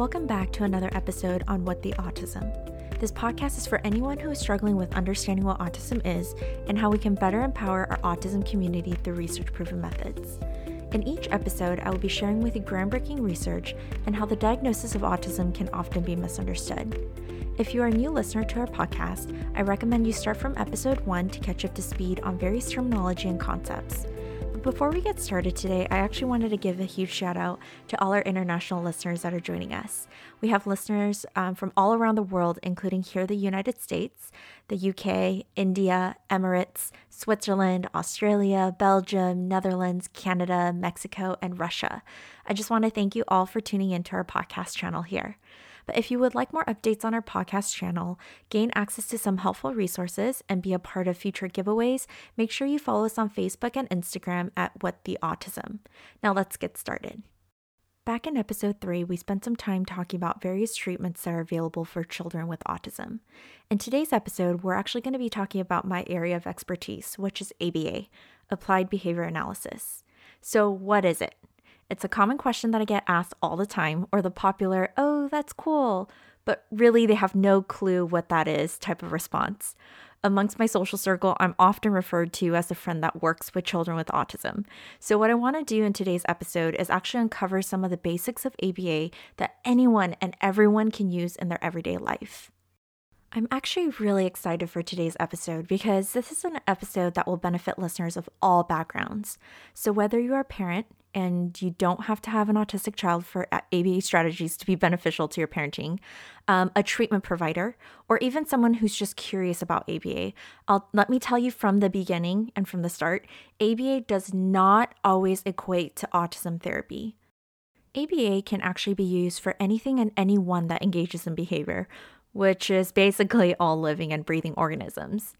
Welcome back to another episode on What the Autism. This podcast is for anyone who is struggling with understanding what autism is and how we can better empower our autism community through research proven methods. In each episode, I will be sharing with you groundbreaking research and how the diagnosis of autism can often be misunderstood. If you are a new listener to our podcast, I recommend you start from episode one to catch up to speed on various terminology and concepts. Before we get started today, I actually wanted to give a huge shout out to all our international listeners that are joining us. We have listeners um, from all around the world, including here the United States, the UK, India, Emirates, Switzerland, Australia, Belgium, Netherlands, Canada, Mexico, and Russia. I just want to thank you all for tuning into our podcast channel here. But if you would like more updates on our podcast channel, gain access to some helpful resources, and be a part of future giveaways, make sure you follow us on Facebook and Instagram at What the Autism. Now let's get started. Back in episode 3, we spent some time talking about various treatments that are available for children with autism. In today's episode, we're actually going to be talking about my area of expertise, which is ABA, Applied Behavior Analysis. So, what is it? It's a common question that I get asked all the time, or the popular, oh, that's cool, but really they have no clue what that is type of response. Amongst my social circle, I'm often referred to as the friend that works with children with autism. So, what I want to do in today's episode is actually uncover some of the basics of ABA that anyone and everyone can use in their everyday life. I'm actually really excited for today's episode because this is an episode that will benefit listeners of all backgrounds. So, whether you're a parent, and you don't have to have an autistic child for ABA strategies to be beneficial to your parenting, um, a treatment provider, or even someone who's just curious about ABA. I'll, let me tell you from the beginning and from the start ABA does not always equate to autism therapy. ABA can actually be used for anything and anyone that engages in behavior, which is basically all living and breathing organisms.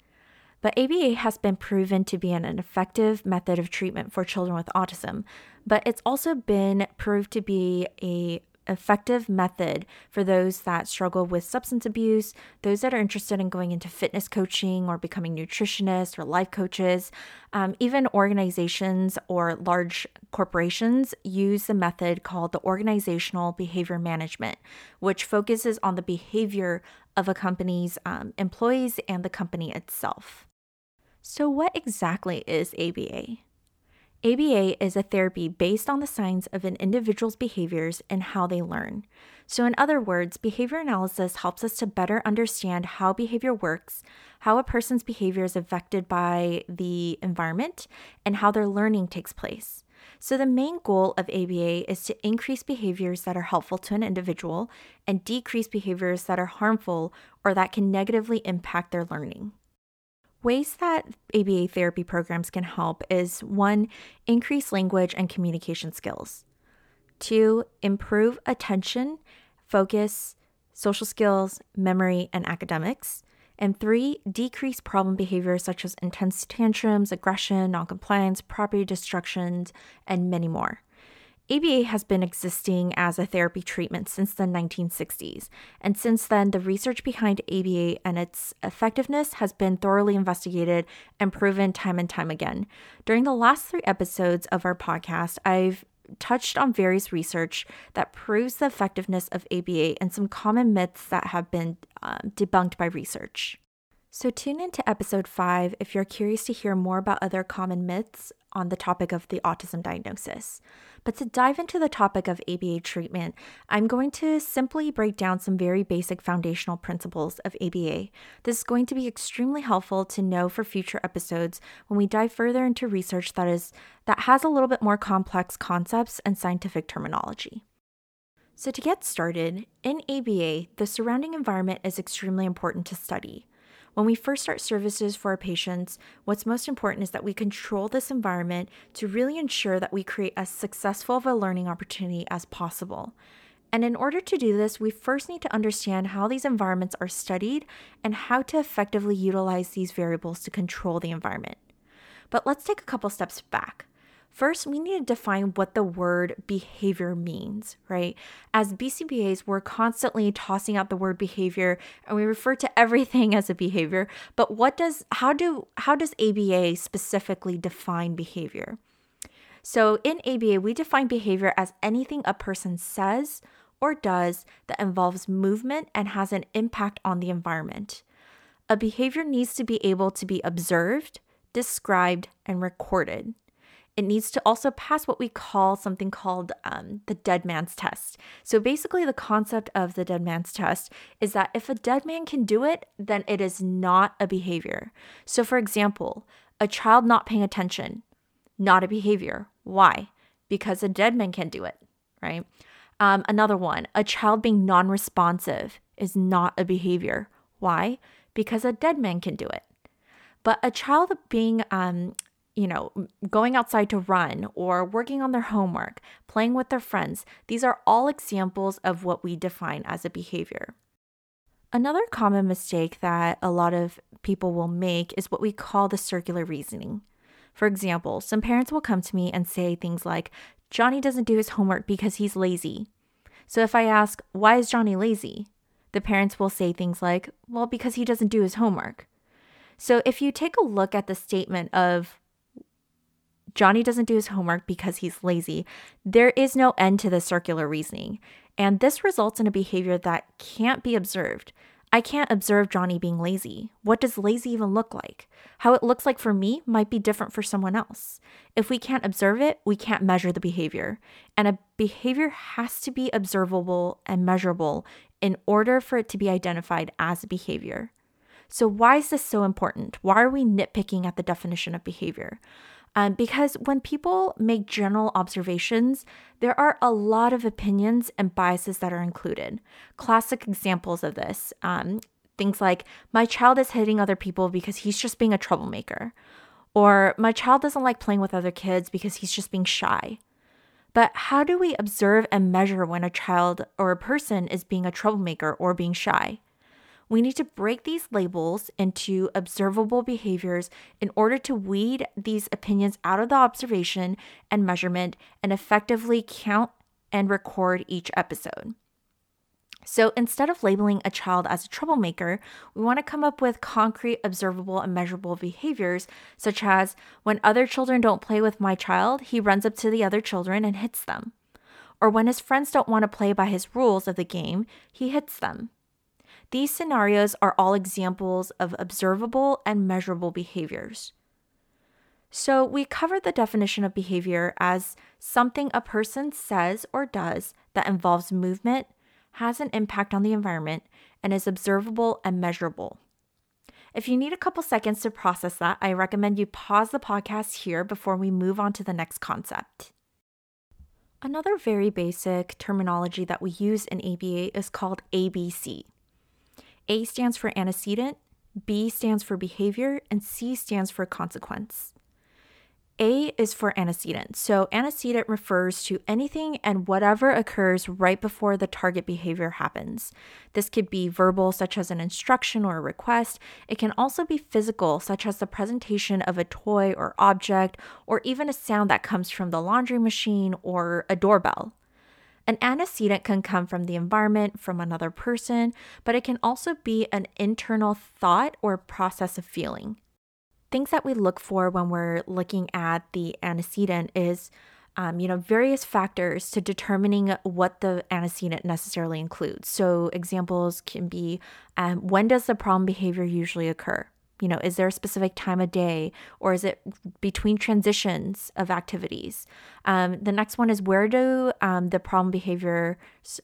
But ABA has been proven to be an effective method of treatment for children with autism, but it's also been proved to be a effective method for those that struggle with substance abuse, those that are interested in going into fitness coaching or becoming nutritionists or life coaches. Um, even organizations or large corporations use the method called the organizational behavior management, which focuses on the behavior of a company's um, employees and the company itself. So, what exactly is ABA? ABA is a therapy based on the signs of an individual's behaviors and how they learn. So, in other words, behavior analysis helps us to better understand how behavior works, how a person's behavior is affected by the environment, and how their learning takes place. So, the main goal of ABA is to increase behaviors that are helpful to an individual and decrease behaviors that are harmful or that can negatively impact their learning. Ways that ABA therapy programs can help is one, increase language and communication skills, two, improve attention, focus, social skills, memory, and academics, and three, decrease problem behaviors such as intense tantrums, aggression, noncompliance, property destructions, and many more. ABA has been existing as a therapy treatment since the 1960s, and since then, the research behind ABA and its effectiveness has been thoroughly investigated and proven time and time again. During the last three episodes of our podcast, I've touched on various research that proves the effectiveness of ABA and some common myths that have been um, debunked by research. So, tune in to episode 5 if you're curious to hear more about other common myths on the topic of the autism diagnosis. But to dive into the topic of ABA treatment, I'm going to simply break down some very basic foundational principles of ABA. This is going to be extremely helpful to know for future episodes when we dive further into research that is that has a little bit more complex concepts and scientific terminology. So to get started, in ABA, the surrounding environment is extremely important to study. When we first start services for our patients, what's most important is that we control this environment to really ensure that we create as successful of a learning opportunity as possible. And in order to do this, we first need to understand how these environments are studied and how to effectively utilize these variables to control the environment. But let's take a couple steps back. First, we need to define what the word behavior means, right? As BCBAs, we're constantly tossing out the word behavior and we refer to everything as a behavior, but what does how do how does ABA specifically define behavior? So, in ABA, we define behavior as anything a person says or does that involves movement and has an impact on the environment. A behavior needs to be able to be observed, described, and recorded. It needs to also pass what we call something called um, the dead man's test. So basically, the concept of the dead man's test is that if a dead man can do it, then it is not a behavior. So, for example, a child not paying attention, not a behavior. Why? Because a dead man can do it, right? Um, another one, a child being non responsive is not a behavior. Why? Because a dead man can do it. But a child being, um, you know, going outside to run or working on their homework, playing with their friends, these are all examples of what we define as a behavior. Another common mistake that a lot of people will make is what we call the circular reasoning. For example, some parents will come to me and say things like, Johnny doesn't do his homework because he's lazy. So if I ask, why is Johnny lazy? The parents will say things like, well, because he doesn't do his homework. So if you take a look at the statement of Johnny doesn't do his homework because he's lazy, there is no end to the circular reasoning. And this results in a behavior that can't be observed. I can't observe Johnny being lazy. What does lazy even look like? How it looks like for me might be different for someone else. If we can't observe it, we can't measure the behavior. And a behavior has to be observable and measurable in order for it to be identified as a behavior. So, why is this so important? Why are we nitpicking at the definition of behavior? Um, because when people make general observations, there are a lot of opinions and biases that are included. Classic examples of this um, things like, my child is hitting other people because he's just being a troublemaker, or my child doesn't like playing with other kids because he's just being shy. But how do we observe and measure when a child or a person is being a troublemaker or being shy? We need to break these labels into observable behaviors in order to weed these opinions out of the observation and measurement and effectively count and record each episode. So instead of labeling a child as a troublemaker, we want to come up with concrete, observable, and measurable behaviors, such as when other children don't play with my child, he runs up to the other children and hits them. Or when his friends don't want to play by his rules of the game, he hits them. These scenarios are all examples of observable and measurable behaviors. So, we covered the definition of behavior as something a person says or does that involves movement, has an impact on the environment, and is observable and measurable. If you need a couple seconds to process that, I recommend you pause the podcast here before we move on to the next concept. Another very basic terminology that we use in ABA is called ABC. A stands for antecedent, B stands for behavior, and C stands for consequence. A is for antecedent. So, antecedent refers to anything and whatever occurs right before the target behavior happens. This could be verbal, such as an instruction or a request. It can also be physical, such as the presentation of a toy or object, or even a sound that comes from the laundry machine or a doorbell. An antecedent can come from the environment, from another person, but it can also be an internal thought or process of feeling. Things that we look for when we're looking at the antecedent is, um, you know, various factors to determining what the antecedent necessarily includes. So, examples can be um, when does the problem behavior usually occur? You know, is there a specific time of day or is it between transitions of activities? Um, the next one is where do um, the problem behavior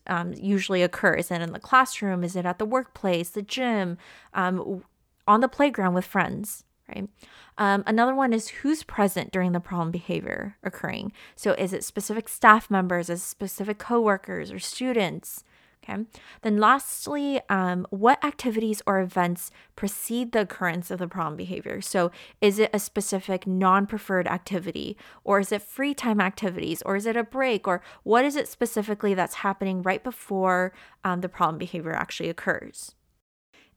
um, usually occur? Is it in the classroom? Is it at the workplace, the gym, um, on the playground with friends? Right. Um, another one is who's present during the problem behavior occurring. So, is it specific staff members, is specific coworkers or students? Okay. Then, lastly, um, what activities or events precede the occurrence of the problem behavior? So, is it a specific non preferred activity, or is it free time activities, or is it a break, or what is it specifically that's happening right before um, the problem behavior actually occurs?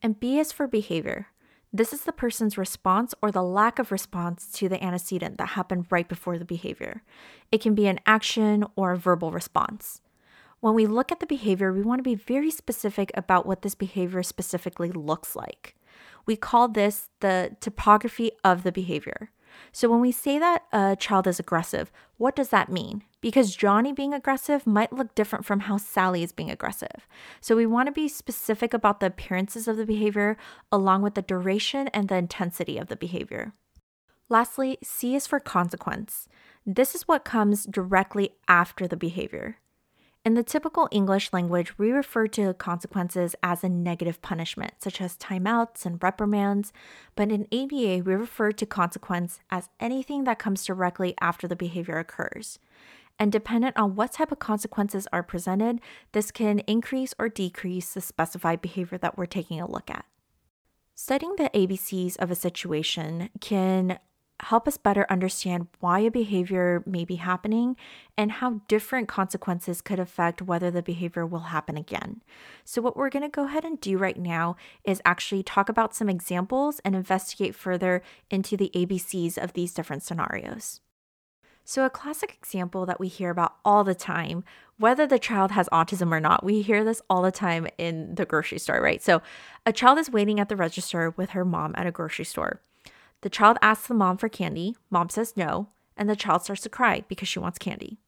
And B is for behavior. This is the person's response or the lack of response to the antecedent that happened right before the behavior. It can be an action or a verbal response. When we look at the behavior, we want to be very specific about what this behavior specifically looks like. We call this the topography of the behavior. So, when we say that a child is aggressive, what does that mean? Because Johnny being aggressive might look different from how Sally is being aggressive. So, we want to be specific about the appearances of the behavior along with the duration and the intensity of the behavior. Lastly, C is for consequence. This is what comes directly after the behavior. In the typical English language, we refer to consequences as a negative punishment, such as timeouts and reprimands, but in ABA, we refer to consequence as anything that comes directly after the behavior occurs. And dependent on what type of consequences are presented, this can increase or decrease the specified behavior that we're taking a look at. Studying the ABCs of a situation can help us better understand why a behavior may be happening and how different consequences could affect whether the behavior will happen again. So, what we're going to go ahead and do right now is actually talk about some examples and investigate further into the ABCs of these different scenarios. So, a classic example that we hear about all the time, whether the child has autism or not, we hear this all the time in the grocery store, right? So, a child is waiting at the register with her mom at a grocery store. The child asks the mom for candy. Mom says no, and the child starts to cry because she wants candy.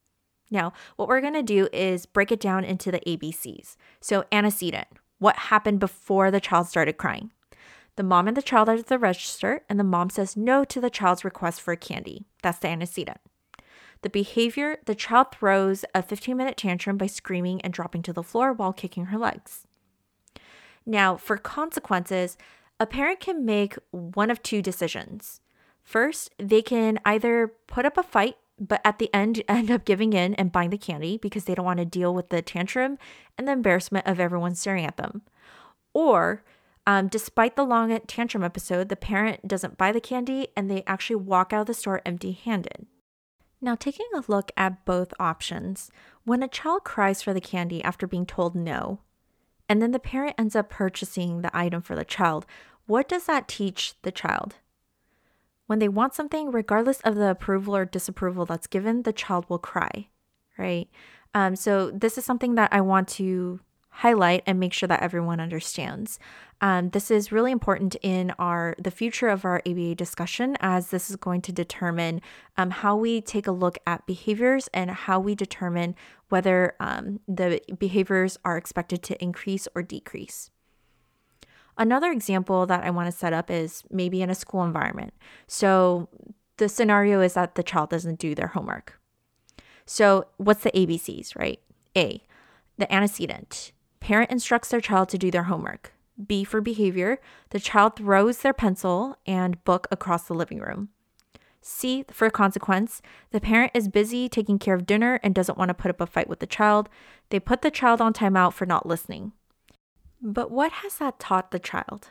Now, what we're going to do is break it down into the ABCs. So, antecedent what happened before the child started crying? The mom and the child are at the register, and the mom says no to the child's request for candy. That's the antecedent. The behavior the child throws a 15 minute tantrum by screaming and dropping to the floor while kicking her legs. Now, for consequences, a parent can make one of two decisions. First, they can either put up a fight, but at the end end up giving in and buying the candy because they don't want to deal with the tantrum and the embarrassment of everyone staring at them. Or, um, despite the long tantrum episode, the parent doesn't buy the candy and they actually walk out of the store empty handed. Now, taking a look at both options, when a child cries for the candy after being told no, and then the parent ends up purchasing the item for the child, what does that teach the child? When they want something, regardless of the approval or disapproval that's given, the child will cry, right? Um, so, this is something that I want to highlight and make sure that everyone understands. Um, this is really important in our the future of our ABA discussion, as this is going to determine um, how we take a look at behaviors and how we determine whether um, the behaviors are expected to increase or decrease. Another example that I want to set up is maybe in a school environment. So the scenario is that the child doesn't do their homework. So, what's the ABCs, right? A, the antecedent. Parent instructs their child to do their homework. B for behavior. The child throws their pencil and book across the living room. C for consequence. The parent is busy taking care of dinner and doesn't want to put up a fight with the child. They put the child on timeout for not listening. But what has that taught the child?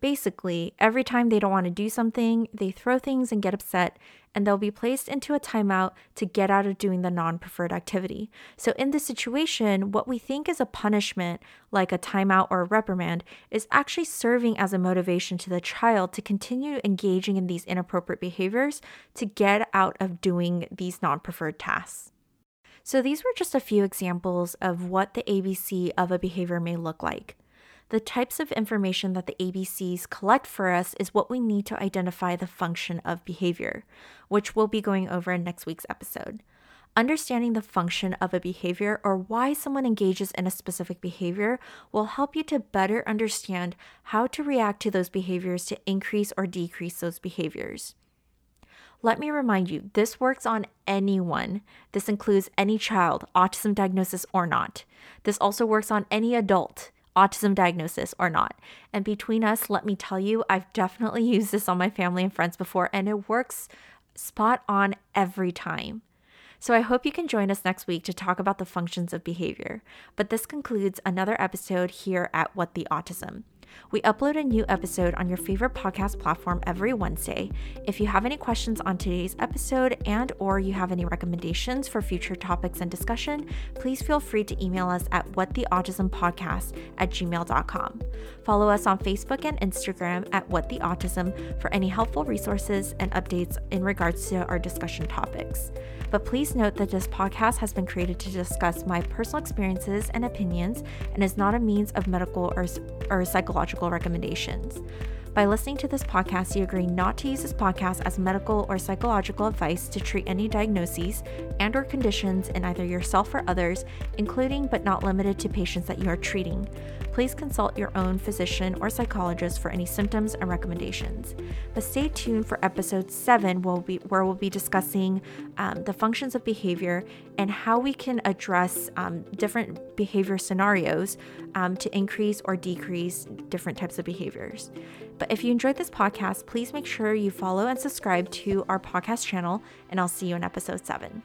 Basically, every time they don't want to do something, they throw things and get upset, and they'll be placed into a timeout to get out of doing the non preferred activity. So, in this situation, what we think is a punishment, like a timeout or a reprimand, is actually serving as a motivation to the child to continue engaging in these inappropriate behaviors to get out of doing these non preferred tasks. So, these were just a few examples of what the ABC of a behavior may look like. The types of information that the ABCs collect for us is what we need to identify the function of behavior, which we'll be going over in next week's episode. Understanding the function of a behavior or why someone engages in a specific behavior will help you to better understand how to react to those behaviors to increase or decrease those behaviors. Let me remind you, this works on anyone. This includes any child, autism diagnosis or not. This also works on any adult, autism diagnosis or not. And between us, let me tell you, I've definitely used this on my family and friends before, and it works spot on every time. So I hope you can join us next week to talk about the functions of behavior. But this concludes another episode here at What the Autism. We upload a new episode on your favorite podcast platform every Wednesday. If you have any questions on today's episode and or you have any recommendations for future topics and discussion, please feel free to email us at whattheautismpodcast at gmail.com. Follow us on Facebook and Instagram at What the Autism for any helpful resources and updates in regards to our discussion topics. But please note that this podcast has been created to discuss my personal experiences and opinions and is not a means of medical or, or psychological recommendations. By listening to this podcast, you agree not to use this podcast as medical or psychological advice to treat any diagnoses and or conditions in either yourself or others, including but not limited to patients that you are treating. Please consult your own physician or psychologist for any symptoms and recommendations. But stay tuned for episode 7 where we'll be, where we'll be discussing um, the functions of behavior and how we can address um, different behavior scenarios um, to increase or decrease different types of behaviors. But if you enjoyed this podcast, please make sure you follow and subscribe to our podcast channel, and I'll see you in episode seven.